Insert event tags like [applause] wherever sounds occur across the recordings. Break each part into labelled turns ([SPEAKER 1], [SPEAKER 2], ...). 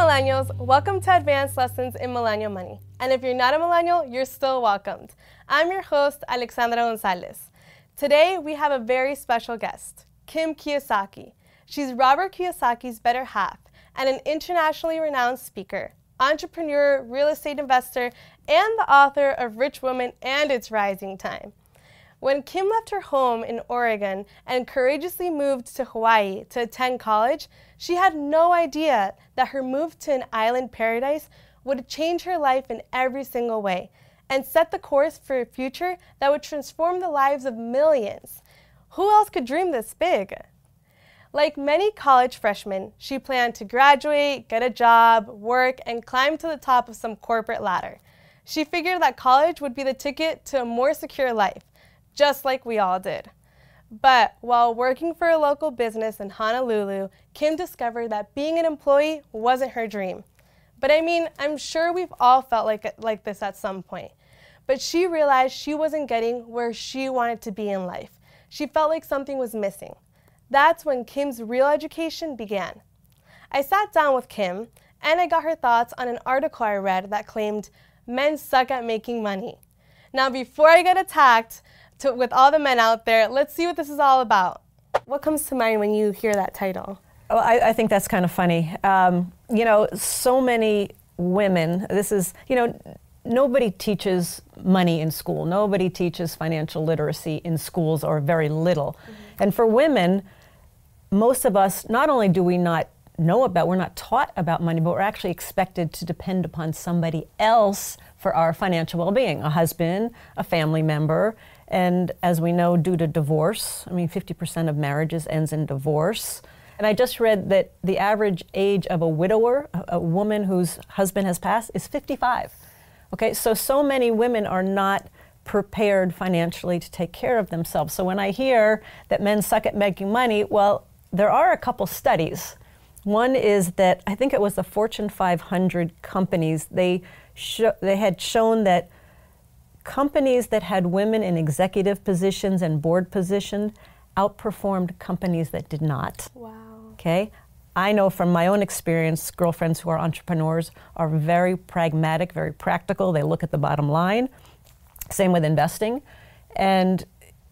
[SPEAKER 1] millennials, welcome to Advanced Lessons in Millennial Money. And if you're not a millennial, you're still welcomed. I'm your host, Alexandra Gonzalez. Today, we have a very special guest, Kim Kiyosaki. She's Robert Kiyosaki's better half and an internationally renowned speaker, entrepreneur, real estate investor, and the author of Rich Woman and It's Rising Time. When Kim left her home in Oregon and courageously moved to Hawaii to attend college, she had no idea that her move to an island paradise would change her life in every single way and set the course for a future that would transform the lives of millions. Who else could dream this big? Like many college freshmen, she planned to graduate, get a job, work, and climb to the top of some corporate ladder. She figured that college would be the ticket to a more secure life just like we all did. But while working for a local business in Honolulu, Kim discovered that being an employee wasn't her dream. But I mean, I'm sure we've all felt like, like this at some point. But she realized she wasn't getting where she wanted to be in life. She felt like something was missing. That's when Kim's real education began. I sat down with Kim and I got her thoughts on an article I read that claimed men suck at making money. Now, before I get attacked, to, with all the men out there. Let's see what this is all about. What comes to mind when you hear that title?
[SPEAKER 2] Well, I, I think that's kind of funny. Um, you know, so many women, this is, you know, nobody teaches money in school. Nobody teaches financial literacy in schools or very little. Mm-hmm. And for women, most of us, not only do we not know about, we're not taught about money, but we're actually expected to depend upon somebody else for our financial well being a husband, a family member. And as we know, due to divorce, I mean, 50% of marriages ends in divorce. And I just read that the average age of a widower, a woman whose husband has passed, is 55. Okay, so so many women are not prepared financially to take care of themselves. So when I hear that men suck at making money, well, there are a couple studies. One is that I think it was the Fortune 500 companies. They they had shown that companies that had women in executive positions and board positions outperformed companies that did not.
[SPEAKER 1] Wow.
[SPEAKER 2] Okay? I know from my own experience, girlfriends who are entrepreneurs are very pragmatic, very practical. They look at the bottom line. Same with investing. And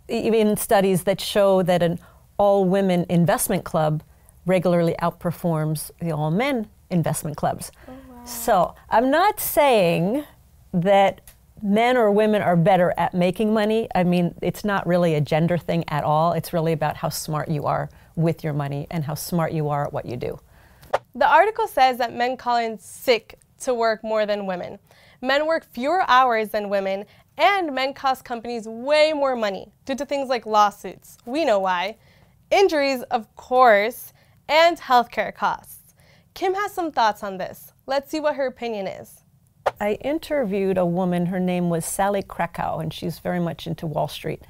[SPEAKER 2] even studies that show that an all women investment club regularly outperforms the all men investment clubs. Oh, wow. So I'm not saying that men or women are better at making money. I mean, it's not really a gender thing at all. It's really about how smart you are with your money and how smart you are at what you do.
[SPEAKER 1] The article says that men call in sick to work more than women. Men work fewer hours than women, and men cost companies way more money due to things like lawsuits. We know why. Injuries, of course, and healthcare costs. Kim has some thoughts on this. Let's see what her opinion is.
[SPEAKER 2] I interviewed a woman, her name was Sallie Krawcheck, and she's very much into Wall Street.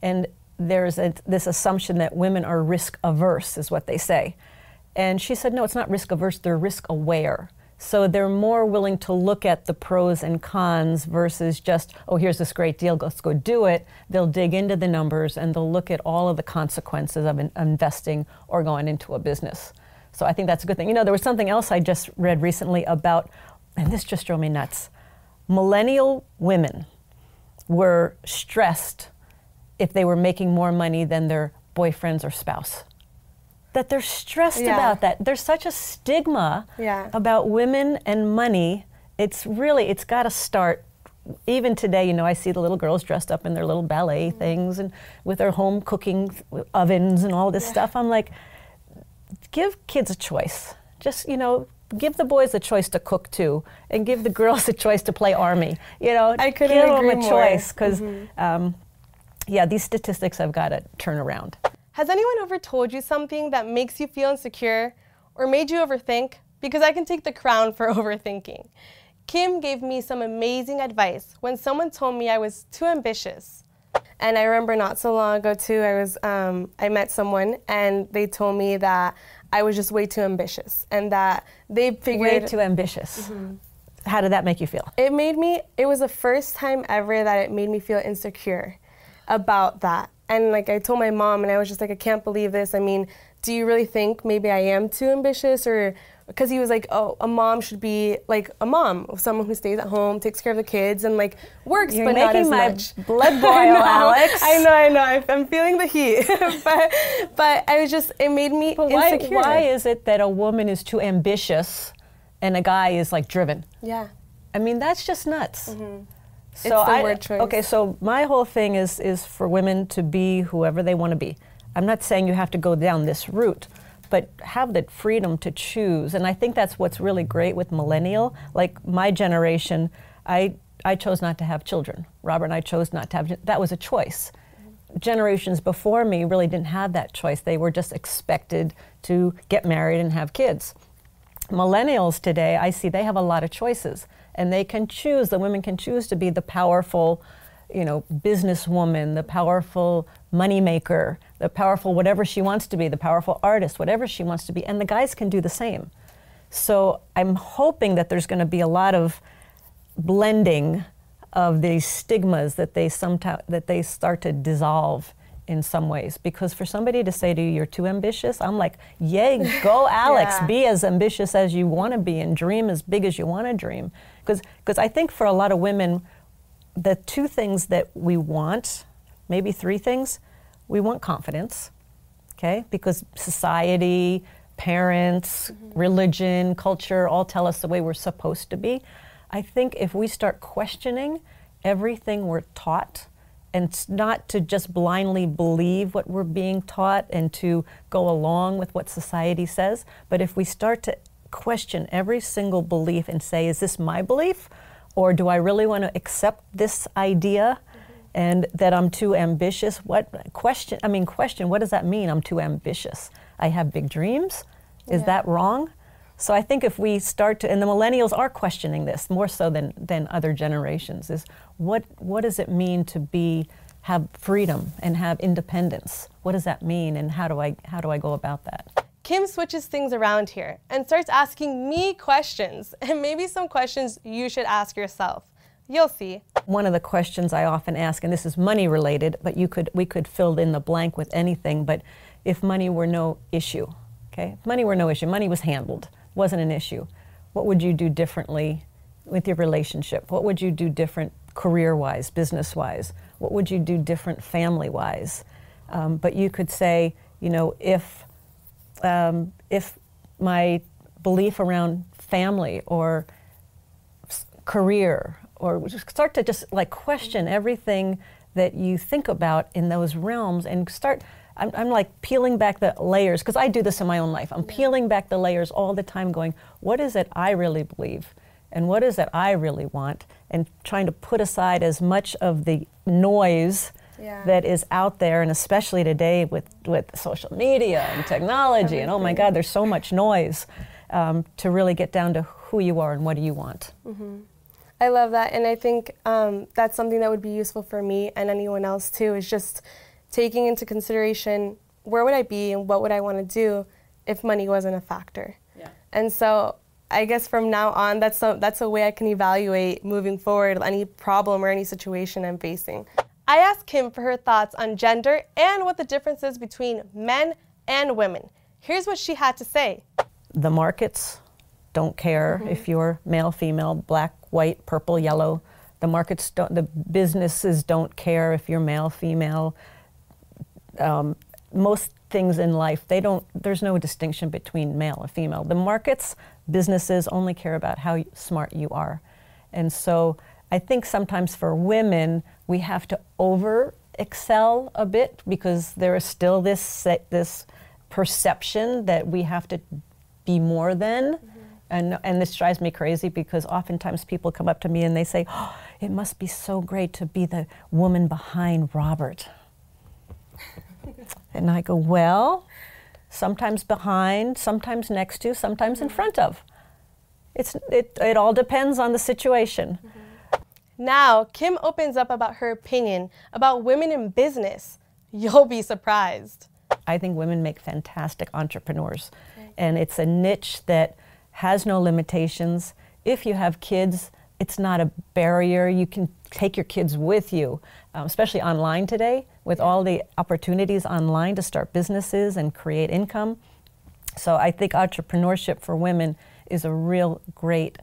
[SPEAKER 2] And there's a, this assumption that women are risk averse, is what they say. And she said, no, it's not risk averse, they're risk aware. So they're more willing to look at the pros and cons versus just, oh, here's this great deal, let's go do it. They'll dig into the numbers and they'll look at all of the consequences of investing or going into a business. So I think that's a good thing. You know, there was something else I just read recently about and this just drove me nuts. Millennial women were stressed if they were making more money than their boyfriends or spouse. That they're stressed yeah. about that. There's such a stigma yeah. about women and money. It's really, it's got to start. Even today, you know, I see the little girls dressed up in their little ballet mm-hmm. things and with their home cooking ovens and all this yeah. stuff. I'm like, give kids a choice. Just, you know, give the boys a choice to cook too, and give the [laughs] girls a choice to play army. You know,
[SPEAKER 1] I couldn't
[SPEAKER 2] give them a
[SPEAKER 1] more.
[SPEAKER 2] choice because, mm-hmm. um, yeah, these statistics have got to turn around.
[SPEAKER 1] Has anyone ever told you something that makes you feel insecure or made you overthink? Because I can take the crown for [laughs] overthinking. Kim gave me some amazing advice when someone told me I was too ambitious. And I remember not so long ago too, I was um, I met someone and they told me that I was just way too ambitious, and that they figured
[SPEAKER 2] way too ambitious. Mm-hmm. How did that make you feel?
[SPEAKER 1] It made me. It was the first time ever that it made me feel insecure about that, and like I told my mom, and I was just like, I can't believe this. I mean, do you really think maybe I am too ambitious, or because he was like, oh, a mom should be like a mom, someone who stays at home, takes care of the kids, and like works,
[SPEAKER 2] You're
[SPEAKER 1] but not as
[SPEAKER 2] my
[SPEAKER 1] much.
[SPEAKER 2] blood [laughs] boil,
[SPEAKER 1] I know,
[SPEAKER 2] Alex.
[SPEAKER 1] I know, I know. I'm feeling the heat, [laughs] but but I was just it made me
[SPEAKER 2] But why,
[SPEAKER 1] insecure.
[SPEAKER 2] why is it that a woman is too ambitious and a guy is like driven?
[SPEAKER 1] yeah.
[SPEAKER 2] I mean, that's just nuts.
[SPEAKER 1] Mm-hmm. So. It's the
[SPEAKER 2] I,
[SPEAKER 1] word choice.
[SPEAKER 2] Okay, so my whole thing is is for women to be whoever they want to be. I'm not saying you have to go down this route, but have the freedom to choose. And I think that's what's really great with millennial. Like my generation, I I chose not to have children. Robert and I chose not to have. That was a choice. Generations before me really didn't have that choice. They were just expected to get married and have kids millennials today, I see they have a lot of choices, and they can choose. The women can choose to be the powerful, you know, businesswoman, the powerful moneymaker, the powerful whatever she wants to be, the powerful artist, whatever she wants to be, and the guys can do the same. So I'm hoping that there's going to be a lot of blending of these stigmas that they sometimes that they start to dissolve in some ways because for somebody to say to you you're too ambitious i'm like yay go [laughs] alex
[SPEAKER 1] Yeah.
[SPEAKER 2] be as ambitious as you want to be and dream as big as you want to dream because i think for a lot of women the two things that we want maybe three things we want confidence okay? Because society, parents, mm-hmm. religion, culture all tell us the way we're supposed to be. I think if we start questioning everything we're taught and not to just blindly believe what we're being taught and to go along with what society says, but if we start to question every single belief and say, is this my belief? Or do I really want to accept this idea? and that I'm too ambitious. What question? I mean, question. What does that mean? I'm too ambitious. I have big dreams. Is
[SPEAKER 1] Yeah.
[SPEAKER 2] that wrong? So I think if we start to, and the millennials are questioning this more so than than other generations, is what what does it mean to be have freedom and have independence? What does that mean, and how do I how do I go about that?
[SPEAKER 1] Kim switches things around here and starts asking me questions, [laughs] and maybe some questions you should ask yourself. You'll see.
[SPEAKER 2] One of the questions I often ask, and this is money related, but you could we could fill in the blank with anything. But if money were no issue, okay, if money were no issue, money was handled, wasn't an issue. What would you do differently with your relationship? What would you do different career-wise, business-wise? What would you do different family-wise? Um, but you could say, you know, if um, if my belief around family or career or just start to just like question everything that you think about in those realms and start I'm, I'm like peeling back the layers because i do this in my own life. I'm peeling back the layers all the time going what is it i really believe and what is it i really want? And trying to put aside as much of the noise
[SPEAKER 1] Yeah.
[SPEAKER 2] that is out there and especially today with, with social media and technology and oh my god there's so much noise um, to really get down to who you are and what do you want
[SPEAKER 1] I love that, and I think um, that's something that would be useful for me and anyone else too. Is just taking into consideration where would I be and what would I want to do if money wasn't a factor.
[SPEAKER 2] Yeah.
[SPEAKER 1] And so I guess from now on, that's a, that's a way I can evaluate moving forward any problem or any situation I'm facing. I asked Kim for her thoughts on gender and what the difference is between men and women. Here's what she had to say.
[SPEAKER 2] the markets don't care if you're male, female, black, white, purple, yellow. The markets don't, the businesses don't care if you're male, female. Um, most things in life, they don't, there's no distinction between male or female. The markets, businesses only care about how smart you are. And so I think sometimes for women, we have to over excel a bit because there is still this, this perception that we have to be more than. Mm-hmm. And, and this drives me crazy because oftentimes people come up to me and they say, oh, It must be so great to be the woman behind Robert. [laughs] and I go, Well, sometimes behind, sometimes next to, sometimes in mm-hmm. front of. It's, it, it all depends on the situation. Mm-hmm.
[SPEAKER 1] Now, Kim opens up about her opinion about women in business. You'll be surprised.
[SPEAKER 2] I think women make fantastic entrepreneurs. And it's a niche that has no limitations. If you have kids, it's not a barrier. You can take your kids with you. um, especially online today, with all the opportunities online to start businesses and create income. So I think entrepreneurship for women is a real great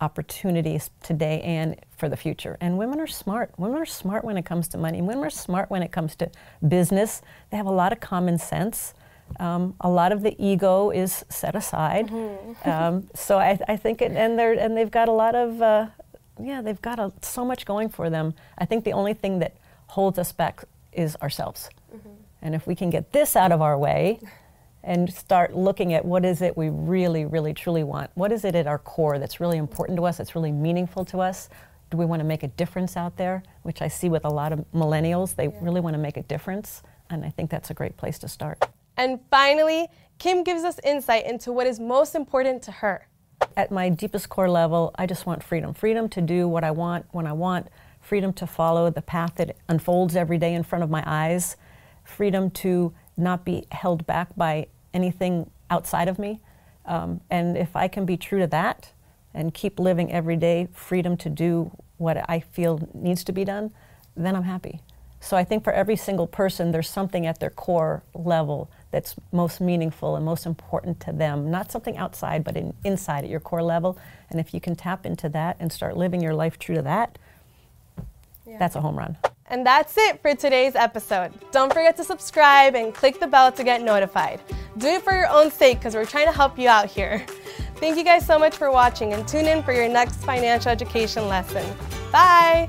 [SPEAKER 2] opportunity today and for the future. And women are smart. Women are smart when it comes to money. Women are smart when it comes to business. They have a lot of common sense. Um, a lot of the ego is set aside. Mm-hmm. um, so I, I, think, it, and they're and they've got a lot of, uh, yeah, they've got a, so much going for them. I think the only thing that holds us back is ourselves. Mm-hmm. And if we can get this out of our way, and start looking at what is it we really, really, truly want. What is it at our core that's really important to us, that's really meaningful to us? Do we want to make a difference out there? Which I see with a lot of millennials. They yeah. really want to make a difference. And I think that's a great place to start.
[SPEAKER 1] And finally, Kim gives us insight into what is most important to her.
[SPEAKER 2] At my deepest core level, I just want freedom freedom to do what I want when I want, freedom to follow the path that unfolds every day in front of my eyes, freedom to not be held back by anything outside of me. Um, and if I can be true to that and keep living every day, freedom to do what I feel needs to be done, then I'm happy. So I think for every single person, there's something at their core level that's most meaningful and most important to them. Not something outside, but in, inside at your core level. And if you can tap into that and start living your life true to that, yeah. that's a home run.
[SPEAKER 1] And that's it for today's episode. Don't forget to subscribe and click the bell to get notified. Do it for your own sake because we're trying to help you out here. Thank you guys so much for watching and tune in for your next financial education lesson. Bye!